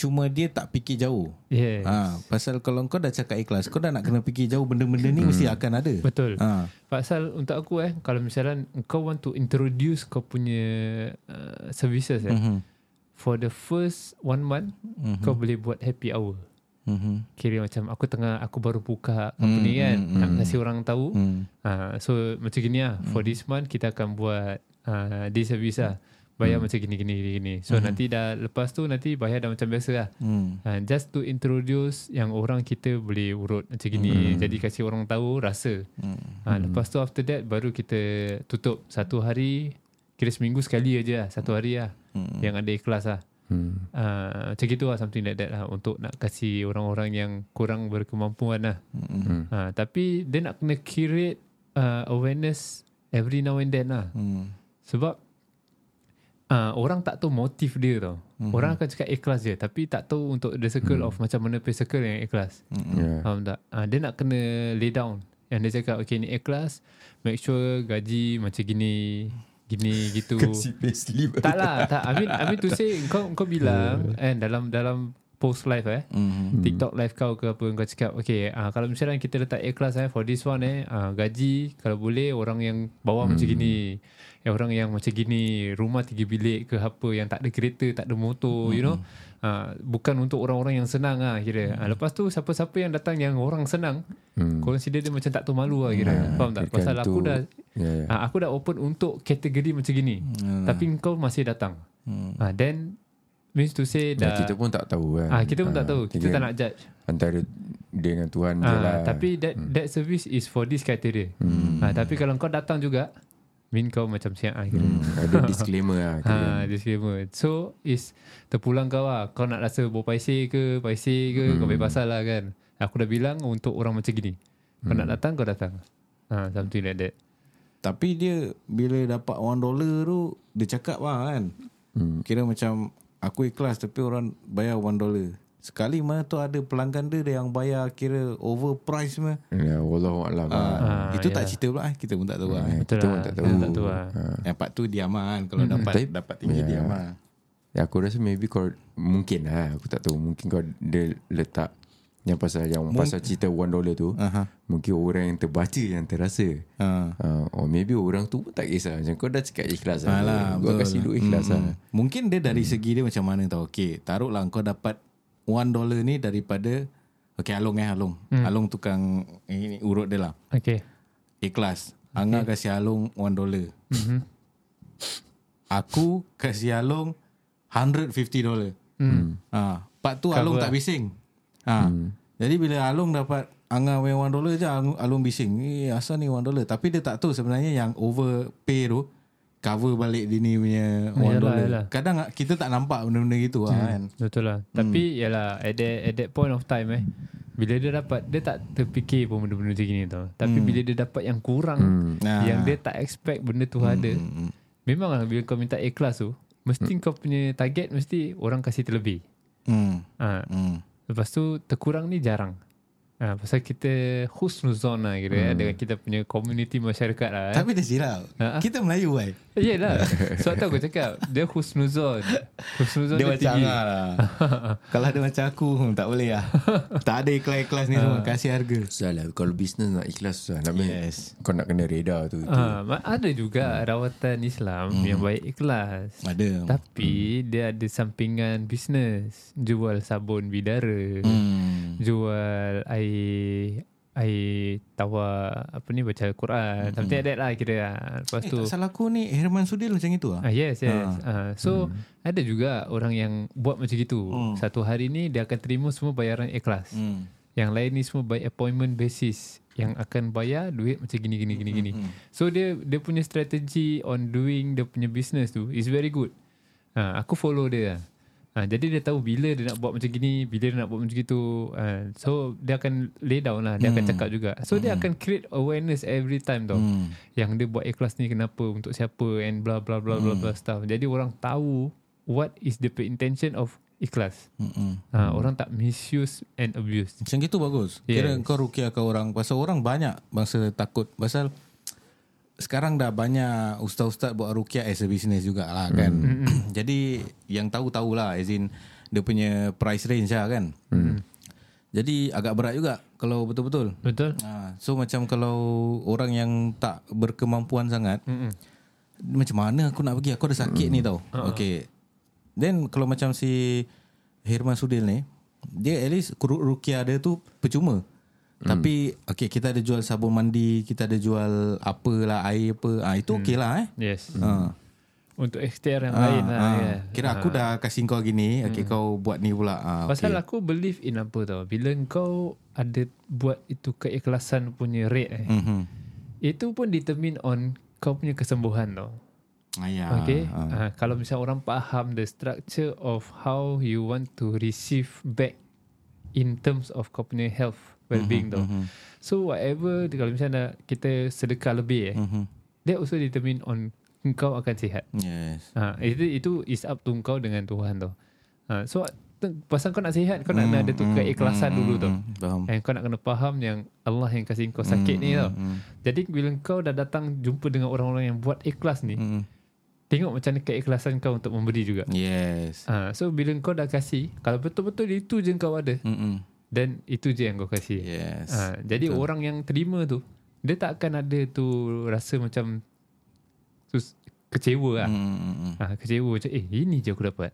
Cuma dia tak fikir jauh. Yes. Ha, pasal kalau kau dah cakap ikhlas, kau dah nak kena fikir jauh benda-benda ni mesti akan ada. Betul. Ha. Pasal untuk aku eh kalau misalnya kau want to introduce kau punya uh, services eh Mhm. for the first one month Mhm. kau boleh buat happy hour. Mhm. Kira macam aku tengah aku baru buka company Hmm, kan hmm, nak hmm. kasi orang tahu. Hmm. Uh, so macam gini lah for this month kita akan buat uh, day service lah. Bayar Hmm. macam gini gini gini gini. So nanti dah lepas tu nanti bayar dah macam biasa lah. Hmm. Uh, just to introduce yang orang kita boleh urut macam gini. Jadi kasih orang tahu rasa. Hmm. Ha, lepas tu after that baru kita tutup satu hari kira seminggu sekali aja lah satu hari lah Hmm. yang ada ikhlas lah. Hmm. Uh, macam gitu lah something like that lah untuk nak kasih orang-orang yang kurang berkemampuan lah. Hmm. Ha, tapi dia nak kena create uh, awareness every now and then lah. Hmm. Sebab uh, orang tak tahu motif dia tau. Mhm. Orang akan cakap ikhlas je tapi tak tahu untuk the circle of macam mana pay circle yang ikhlas. Hmm. Yeah. Faham tak? Uh, dia nak kena lay down. Yang dia cakap, okay ni ikhlas, make sure gaji macam gini, gini gitu. payslip. tak lah, tak. I mean, I mean to say, kau kau bilang kan dalam dalam post live eh, Hmm. TikTok live kau ke apa kau cakap okay uh, kalau misalnya kita letak ikhlas eh for this one eh uh, gaji kalau boleh orang yang bawah macam gini eh, orang yang macam gini rumah tiga bilik ke apa yang tak ada kereta tak ada motor you know uh, bukan untuk orang-orang yang senang lah kira uh, lepas tu siapa-siapa yang datang yang orang senang Hmm. consider dia macam tak tahu malu lah kira Hmm. faham tak pasal aku dah Ya, ya. uh, aku dah open untuk kategori macam gini Hmm. tapi kau masih datang Hmm. uh, then means to say dah kita pun tak tahu kan. ah kita pun tak Ah, tahu kita tak nak judge Antara dia dengan Tuhan je Ah, lah. tapi that that service is for this criteria. Hmm. Ah, tapi kalau kau datang juga, mean kau macam siap ah kira. Hmm, ada disclaimer lah. Ha, disclaimer. So is terpulang kau lah. Kau nak rasa bawa paisi ke, paisi ke, kau bebas lah kan. Aku dah bilang untuk orang macam gini. Kau nak datang, kau datang. Ha, something like that. Tapi dia bila dapat one dollar tu dia cakap lah kan. Hmm. Kira macam aku ikhlas tapi orang bayar one dollar. Sekali mana tu ada pelanggan dia yang bayar kira overprice mah. Ya, Wallahualam. Ah, Ah, itu ya. tak cerita pula eh. Kita pun tak tahu lah. eh. Betul kita lah. pun tak tahu. Kita tak tahu lah. Ah. Yang part tu diam lah kan. Kalau dapat Tapi- dapat tinggi Ya. diam lah. Ya, aku rasa maybe kau mungkin lah. Aku tak tahu. Mungkin kau dia letak yang pasal yang pasal cerita one dollar tu. Aha. Mungkin orang yang terbaca yang terasa. Ha. Uh, or maybe orang tu pun tak kisah Macam kau dah cakap ikhlas lah Alah, Kau betul. kasih duit ikhlas Mm, lah mm. Mungkin dia dari segi dia macam mana tau. Okay, taruhlah kau dapat one dollar ni daripada Okay, Along eh, Along. Along tukang ini urut dia lah. Okay. Ikhlas. Angah kasih Along one dollar. Mhm. Aku kasih Along 150 dollar. Hmm. Ha, part tu Cover Along lah. tak bising. Ha. Jadi bila Along dapat Angah punya one dollar je Along, Along bising. Eh asal ni one dollar. Tapi dia tak tahu sebenarnya yang overpay tu cover balik dia ni punya one Yalah, dollar. yalah. Kadang kita tak nampak benda-benda gitu lah kan. Betul lah. Tapi yalah at that, at that point of time eh bila dia dapat dia tak terfikir pun benda-benda macam gini tau. Tapi bila dia dapat yang kurang Nah. yang dia tak expect benda tu ada. Hmm. Memanglah bila kau minta ikhlas tu mesti kau punya target mesti orang kasih terlebih. Hmm. Ha. Hmm. Lepas tu terkurang ni jarang. Ha, pasal kita husnuzon lah kira hmm. dengan kita punya community masyarakat lah. Eh. Tapi dia silap. Ha? Kita Melayu kan. Yelah. Sebab tu aku cakap dia husnuzon. Husnuzon Dia dia, macam tinggi. Angah lah. Kalau dia macam aku hmm, tak boleh lah. tak ada ikhlas-ikhlas ni semua. Kasih harga. Susah lah Kalau bisnes nak ikhlas susah nak Yes. Kau nak kena reda tu, tu. Ha, ada juga rawatan Islam yang baik ikhlas. Ada. Tapi dia ada sampingan bisnes. Jual sabun bidara. Hmm. Jual air air tawar apa ni baca Al-Quran. Something like that lah kira. lah. Lepas Eh, tu tak salah aku ni Herman Sudil macam itu lah. Ah yes yes. Ah. so ada juga orang yang buat macam gitu. Satu hari ni dia akan terima semua bayaran ikhlas. Hmm. Yang lain ni semua by appointment basis yang akan bayar duit macam gini gini gini gini. So dia dia punya strategi on doing dia punya business tu is very good. Ha, aku follow dia. Ha, jadi dia tahu bila dia nak buat macam gini, bila dia nak buat macam gitu. Ha, so dia akan lay down lah, dia akan cakap juga. So dia akan create awareness every time tau. Hmm. Yang dia buat ikhlas ni kenapa, untuk siapa and blah blah blah blah blah stuff. Jadi orang tahu what is the intention of ikhlas. Hmm. Ha, orang tak misuse and abuse. Macam gitu bagus. Kira Yes. kau rukiahkan orang. Pasal orang banyak bangsa takut. Pasal sekarang dah banyak ustaz-ustaz buat rukiah as a business jugalah kan. Jadi yang tahu-tahulah as in dia punya price range lah kan. Hmm. Jadi agak berat juga kalau betul-betul. Betul? Ha, so macam kalau orang yang tak berkemampuan sangat, Mm-mm. macam mana aku nak pergi? Aku ada sakit ni tau. Ha. Okay. Then kalau macam si Herman Sudil ni, dia at least ru- rukia dia tu percuma. Tapi okay kita ada jual sabun mandi, kita ada jual apalah air apa. Ah itu okey lah eh. Yes. Ha. Untuk ikhtiar yang Ah, lain lah. ah. ya. Kira aku dah kasih kau gini, okay kau buat ni pula. Ah, Pasal okay. aku believe in apa tau. Bila kau ada buat itu keikhlasan punya rate eh. Mhm. Itu pun determine on kau punya kesembuhan tau. Ah, ya. Okay. Ah. Uh, kalau misal orang faham the structure of how you want to receive back in terms of kau punya health well-being tau. mhm. So whatever kalau misalnya kita sedekah lebih eh, Mhm. that also determine on kau akan sihat. Yes. Ha, itu itu is up to kau dengan Tuhan tau. Ha, so pasal kau nak sihat kau nak Hmm, nak ada tu hmm, keikhlasan hmm, dulu tau. hmm, Faham. And kau nak kena faham yang Allah yang kasih kau sakit ni tau. Hmm, Jadi bila kau dah datang jumpa dengan orang-orang yang buat ikhlas ni, hmm. tengok macam mana keikhlasan kau untuk memberi juga. Yes. Ha, so bila kau dah kasih, kalau betul-betul itu je kau ada, Mm-mm. Then itu je yang kau kasih. Yes. Ha, jadi Betul. orang yang terima tu, dia tak akan ada tu rasa macam sus, kecewa lah. Mm-mm. Ha, kecewa macam eh ini je aku dapat.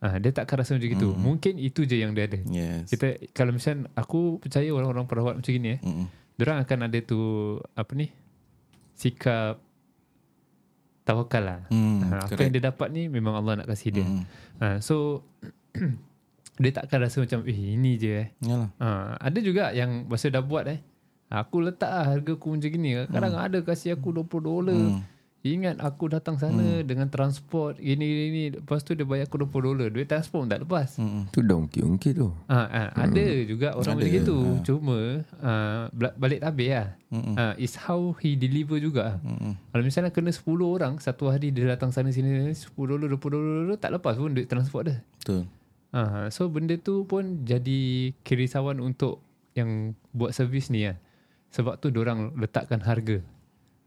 Ha, dia takkan rasa macam itu. Mungkin itu je yang dia ada. Yes. Kita kalau misal aku percaya orang-orang perawat macam ni eh. Diorang akan ada tu apa ni? Sikap tawakal lah. Hmm, ha, apa correct. yang dia dapat ni memang Allah nak kasih dia. Mm. Ha, so dia takkan rasa macam eh ini je eh. Yalah. Ha, ada juga yang masa dah buat eh. Aku letak lah harga aku macam gini. Kadang Hmm. ada kasih aku 20 dolar. Ingat aku datang sana Hmm. dengan transport gini gini. Lepas tu dia bayar aku 20 dolar. Duit transport pun tak lepas. Mm-mm. Tu dah ungkit-ungkit tu. Ha, ha, Ada juga orang Ada, macam gitu. ha. Cuma uh, balik tabir lah. Mm-mm. Uh, is how he deliver juga. Mm-mm. Kalau misalnya kena 10 orang satu hari dia datang sana sini 10 dolar 20 dolar tak lepas pun duit transport dia. Betul. Uh, so benda tu pun jadi kerisauan untuk yang buat servis ni lah. Sebab tu orang letakkan harga.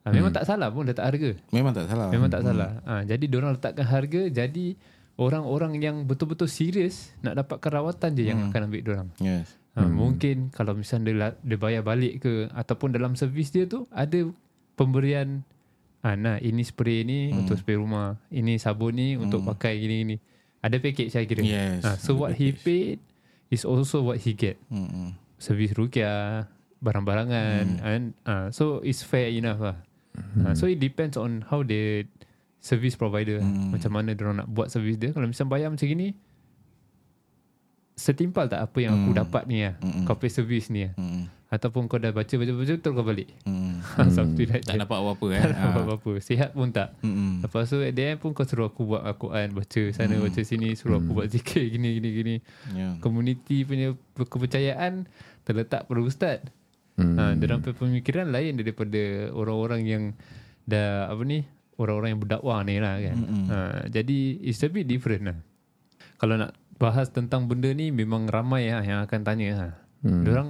Uh, memang tak salah pun letak harga. Memang tak salah. Memang tak salah. Uh, jadi orang letakkan harga jadi orang-orang yang betul-betul serius nak dapatkan rawatan je yang akan ambil orang. Yes. Ha, Mungkin kalau misalnya dia, dia bayar balik ke ataupun dalam servis dia tu ada pemberian ah nah ini spray ni Hmm. untuk spray rumah, ini sabun ni untuk pakai gini-gini. Ada package saya kira. Yes, Ah, so what he paid is also what he get. Mm-mm. Servis rukyah, barang-barangan Hmm. and ah, so it's fair enough lah. Ah, so it depends on how the service provider Hmm. macam mana dia nak buat servis dia. Kalau misalnya bayar macam gini setimpal tak apa yang aku Hmm. dapat ni lah. Mm-mm. Kau pay service ni lah. Mm-mm. Ataupun kau dah baca baca baca terus kau balik. Mm. Something like Tak that. dapat apa-apa eh. Tak dapat apa-apa. Sihat pun tak. Mm-mm. Lepas tu at the end pun kau suruh aku buat Al-Quran baca sana Hmm. baca sini suruh aku buat zikir gini gini gini. Yeah. Community punya kepercayaan terletak pada ustaz. Hmm. Ha, dalam pemikiran lain daripada orang-orang yang dah apa ni orang-orang yang berdakwah ni lah kan. Mm-mm. Ha, jadi it's a bit different lah. Kalau nak bahas tentang benda ni memang ramai lah yang akan tanya lah. Hmm. Diorang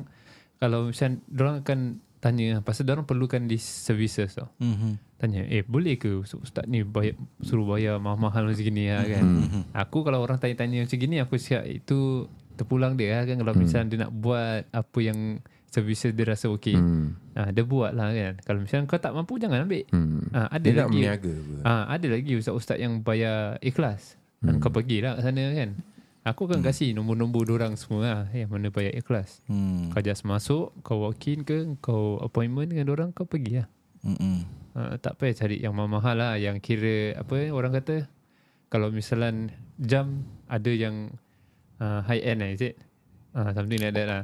kalau macam diorang akan tanya pasal diorang perlukan these services tau. Mm-hmm. Tanya, eh boleh ke ustaz ni bayar, suruh bayar mahal-mahal macam gini lah kan. Mm-hmm. Aku kalau orang tanya-tanya macam gini aku siap itu terpulang dia lah kan. Kalau misalnya dia nak buat apa yang services dia rasa okey. Hmm. Ha, dia buat lah kan. Kalau misalnya kau tak mampu jangan ambil. Hmm. Ha, ada Dia nak lagi. meniaga? Ha, ada lagi ustaz-ustaz yang bayar ikhlas. Dan kau pergilah kat sana kan. Aku akan kasih nombor-nombor orang semua lah. Yang mana bayar ikhlas. Mm. Kau just masuk, kau walk in ke, kau appointment dengan orang kau pergi lah. Mm-mm. Ha, tak payah cari yang mahal-mahal lah. Yang kira, apa eh, orang kata, kalau misalnya jam ada yang uh, high end lah, is it? Uh, something like that lah.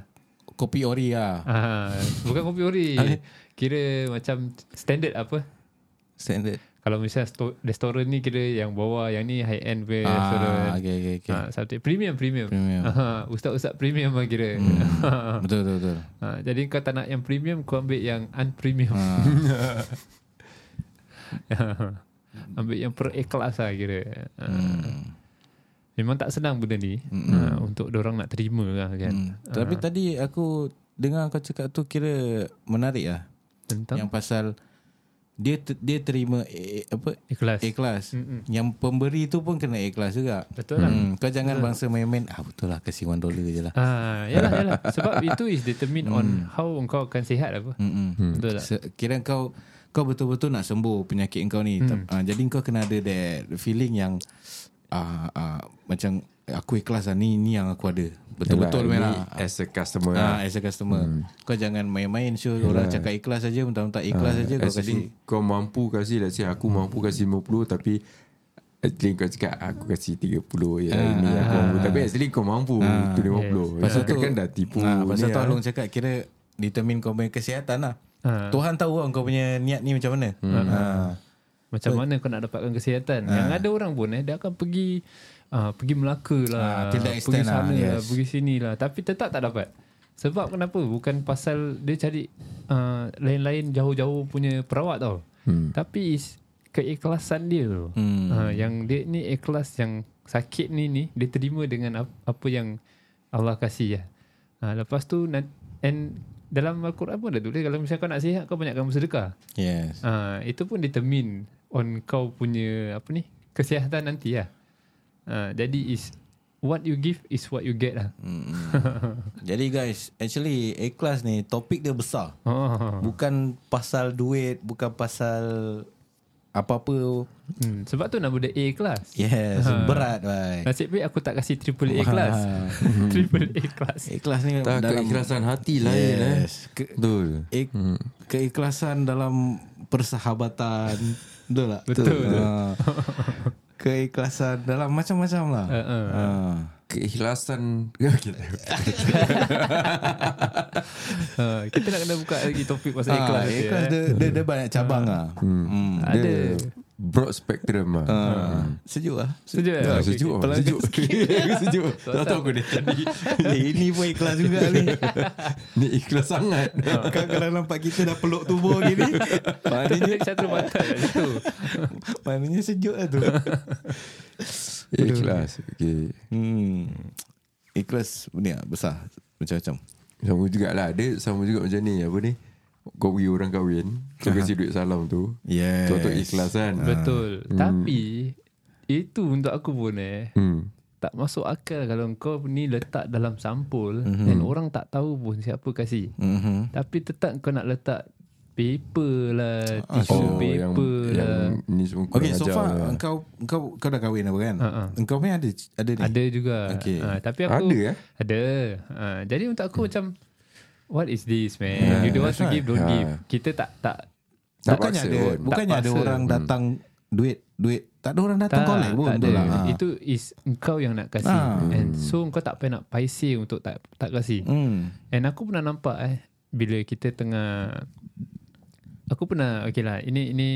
Kopi ori lah. Ah, bukan kopi ori. Kira macam standard apa? Standard. Kalau misalnya sto- restoran ni kira yang bawah, yang ni high end punya restoran. Ah, okay, okay, okay. Ah, something premium premium. Premium. Ah, ustaz-ustaz premium lah kira. Hmm. betul, betul, betul. Ah, jadi kau tak nak yang premium, kau ambil yang unpremium. Ah. ambil yang per ikhlas lah kira. Ah, Hmm. Memang tak senang benda ni ah, untuk orang nak terima lah kan. Hmm. Tapi tadi aku dengar kau cakap tu kira menarik lah. Tentang Yang pasal dia ter, dia terima eh, apa Ikhlas. ikhlas. Yang pemberi tu pun kena ikhlas juga. Betul lah. Hmm, kau jangan bangsa main-main. Ah betul lah kasih 1 dollar je lah. Ah, yalah, yalah. Sebab itu is determine on how engkau akan sihat apa. Hmm. Betul tak? Se- Kira kau kau betul-betul nak sembuh penyakit kau ni. Hmm. Uh, jadi kau kena ada that feeling yang uh, uh, macam aku ikhlas lah ni ni yang aku ada. Betul-betul Yalah, memang. ni As a customer Ah, lah. as a customer. Kau jangan main-main show orang cakap ikhlas saja, mentang-mentang ikhlas saja kau Actually kasih. kau mampu kasih Let's say aku mampu kasih 50 Tapi Actually kau cakap Aku kasih 30 ya, Ini aku mampu Tapi actually kau mampu Tu 50 Pasal Pasal tu kan dah tipu Ah, pasal ni tu. Along cakap kira determine kau punya kesihatan lah. Ah. Tuhan tahu lah kau punya niat ni macam mana. Ah. Macam mana kau nak dapatkan kesihatan? Yang ada orang pun eh dia akan pergi uh, pergi Melaka lah, Ah, that pergi lah, sana lah, yes. pergi sini lah. Tapi tetap tak dapat. Sebab kenapa? Bukan pasal dia cari uh, lain-lain jauh-jauh punya perawat tau. Hmm. Tapi is keikhlasan dia tu. Hmm. Uh, yang dia ni ikhlas yang sakit ni ni dia terima dengan ap- apa yang Allah kasih ya. Uh, lepas tu and dalam Al-Quran pun ada tulis kalau misalnya kau nak sihat kau banyakkan bersedekah. Yes. Ah, itu pun determine on kau punya apa ni kesihatan nanti lah. Ah, jadi is what you give is what you get lah. Jadi guys, actually ikhlas ni topik dia besar. Oh. Bukan pasal duit, bukan pasal apa-apa. Hmm, sebab tu nama dia A kelas. Yes, berat bye. Nasib baik aku tak kasih triple A kelas. triple A kelas. Ikhlas ni Tak dalam keikhlasan hati lain eh. yes. Ke, Betul ik, keikhlasan dalam persahabatan. Betul tak? Betul. Ah. Keikhlasan dalam macam-macam lah. Uh, uh. Ah. Keikhlasan Ah, kita nak kena buka lagi topik pasal Ah, ikhlas. dia, ikhlas eh. dia, dia, dia banyak cabang lah. Hmm. Ada. Dia Broad spectrum lah Ah. Sejuk lah. Sejuk eh? Ah, Okay, Sejuk okay. lah Sejuk Sejuk Tak tahu aku dia tadi eh, ini pun ikhlas juga ni. Ni ikhlas sangat Kan kalau nampak kita dah peluk tubuh gini. maknanya, satu mata situ. maknanya sejuk lah tu. Ikhlas Okay Hmm. Ikhlas ni lah, besar. Macam-macam. Sama jugalah Dia sama juga macam ni Apa ni Kau pergi orang kahwin Kau kasi duit salam tu Yes. Tu tu ikhlas kan Betul. Tapi itu untuk aku pun eh hmm. tak masuk akal kalau kau ni letak dalam sampul mm-hmm. dan orang tak tahu pun siapa kasih. Mm-hmm. Tapi tetap kau nak letak paper lah, tisu Oh yang, paper lah. yang Ni semua Okay, so far lah. engkau engkau kau dah kahwin apa kan? Ha. Engkau punya ada ada ni. Ada juga. Okay. Ha, tapi aku Ada, eh? Ada. Ha, jadi untuk aku macam what is this man? you don't want to that's give, don't right. give. Ha. Kita tak tak Tak bukannya ada pun. bukannya Tak ada orang datang duit duit tak ada orang datang tak, collect pun tak betul ada. lah. Ha. Itu is engkau yang nak kasih. Ah. And so engkau tak payah nak paisi untuk tak tak kasih. Hmm. And aku pernah nampak eh bila kita tengah aku pernah okay lah ini ini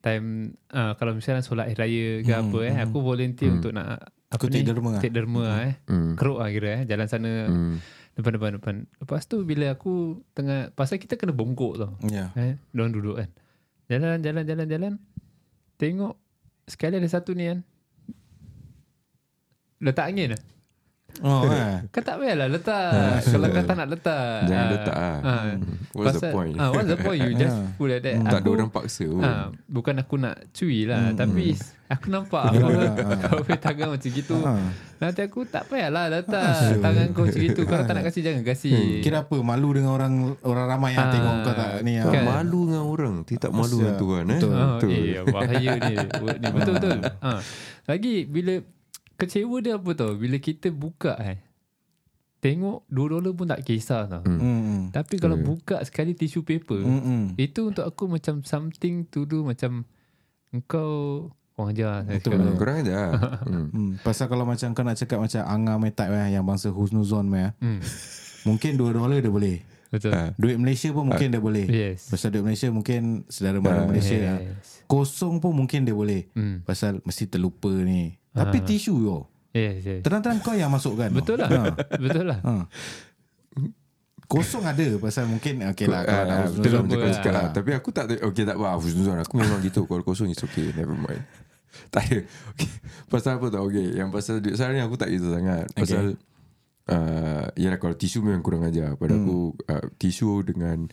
time uh, kalau misalnya solat hari raya ke Hmm, apa eh aku volunteer untuk nak Aku take derma take derma lah, eh Hmm. keruk lah kira eh jalan sana Hmm. Depan depan depan. Lepas tu bila aku tengah pasal kita kena bongkok tau. Ya. eh dorang duduk kan. Jalan jalan jalan jalan. Tengok sekali ada satu ni kan. Letak angin lah Oh, eh. Kau tak payahlah letak. Kalau kau tak nak letak. Jangan ah, letak lah. ah. What's the point? ah, What's the point? You just put like that. Tak ada orang paksa. pun. ah, Bukan aku nak cui lah Tapi Aku nampak. Kau punya tangan macam gitu. Nanti aku tak payahlah letak Tangan kau macam gitu. Kalau tak nak kasih Jangan kasih. Kira apa? Malu dengan orang orang ramai yang tengok kau tak? Ni Kan. malu dengan orang. Tidak malu dengan Tuhan eh? Oh, eh, bahaya ni. Betul betul. Ha. Lagi bila kecewa dia apa tau? Bila kita buka eh. Tengok 2 dolar pun tak kisah tau. Hmm. Tapi kalau buka sekali tisu paper, Hmm. itu untuk aku macam something to do macam engkau orang ajar Betul. cakap. Hmm, Korang aja hmm. Hmm. Pasal kalau macam kau nak cakap macam Anga mai type eh, yang bangsa husnuzon mai eh. Hmm. Mungkin 2 dolar dia boleh. Betul. Duit Malaysia pun mungkin dia boleh. Yes. Pasal duit Malaysia mungkin saudara mara Malaysia ah. Yes. Kosong pun mungkin dia boleh. Hmm. Pasal mesti terlupa ni. Tapi tisu yo. Yes, yes. Terang-terang kau yang masukkan. Betul lah. Ha. Betul lah. Ha. Kosong ada pasal mungkin okey lah kalau ada Ah. Betul lah Betul macam kau lah. cakap lah Tapi aku tak Okay tak apa Husnuzon Aku memang gitu Kalau kosong is okay Never mind Tak ada okay. Pasal apa tau Okay Yang pasal duit sekarang ni Aku tak kisah sangat Pasal uh, Yalah kalau tisu memang kurang ajar Pada aku uh, Tisu dengan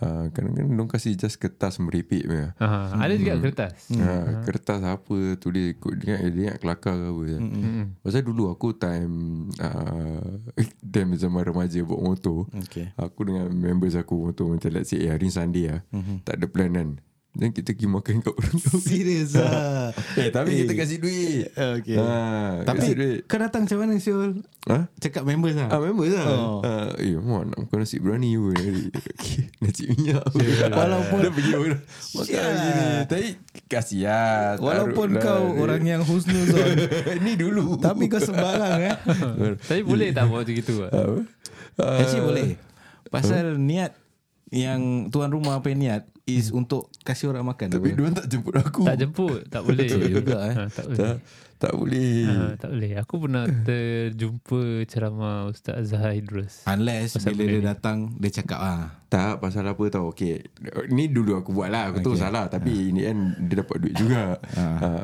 uh, Kadang-kadang Diorang kasih just kertas meripik punya Ha, ada juga kertas. Hmm. Ha, kertas apa tulis dia ingat dia ingat kelakar ke apa kan. Hmm. Pasal dulu aku time uh, time zaman remaja bawa motor. Okay. Aku dengan members aku motor macam let's say eh, hari Sunday lah. Tak ada plan kan. Dan kita pergi makan kat orang tu. Serius lah. eh tapi kita kasih duit. Okay. Ha, Tapi duit. kau datang macam mana Syul? Ha? Cakap members lah. Ah, members lah. Oh. Ah, eh, mak nak makan nasi berani pun hari. Okay, nasi minyak pun. Walaupun- Dia pergi orang makan Sial. gini. Tapi kasih lah. Walaupun taruh kau lah. orang yang husnuzon. Ni dulu. tapi kau sembarang eh. Tapi boleh tak buat macam gitu? ah? Apa? Ah, Actually boleh. Pasal niat yang tuan rumah apa yang niat is untuk kasih orang makan. Tapi dia tak jemput aku. Tak jemput, tak boleh. Juga, eh. Ha, tak boleh. Tak, tak boleh. Ha, tak boleh. Aku pernah terjumpa ceramah Ustaz Zahar Idrus. Unless Pasal bila dia ni. datang dia cakap ah. Tak, pasal apa tau. Okay. Ni dulu aku buat lah. Aku tahu Okay. salah. Tapi in the end, dia dapat duit juga. Ah. Ah,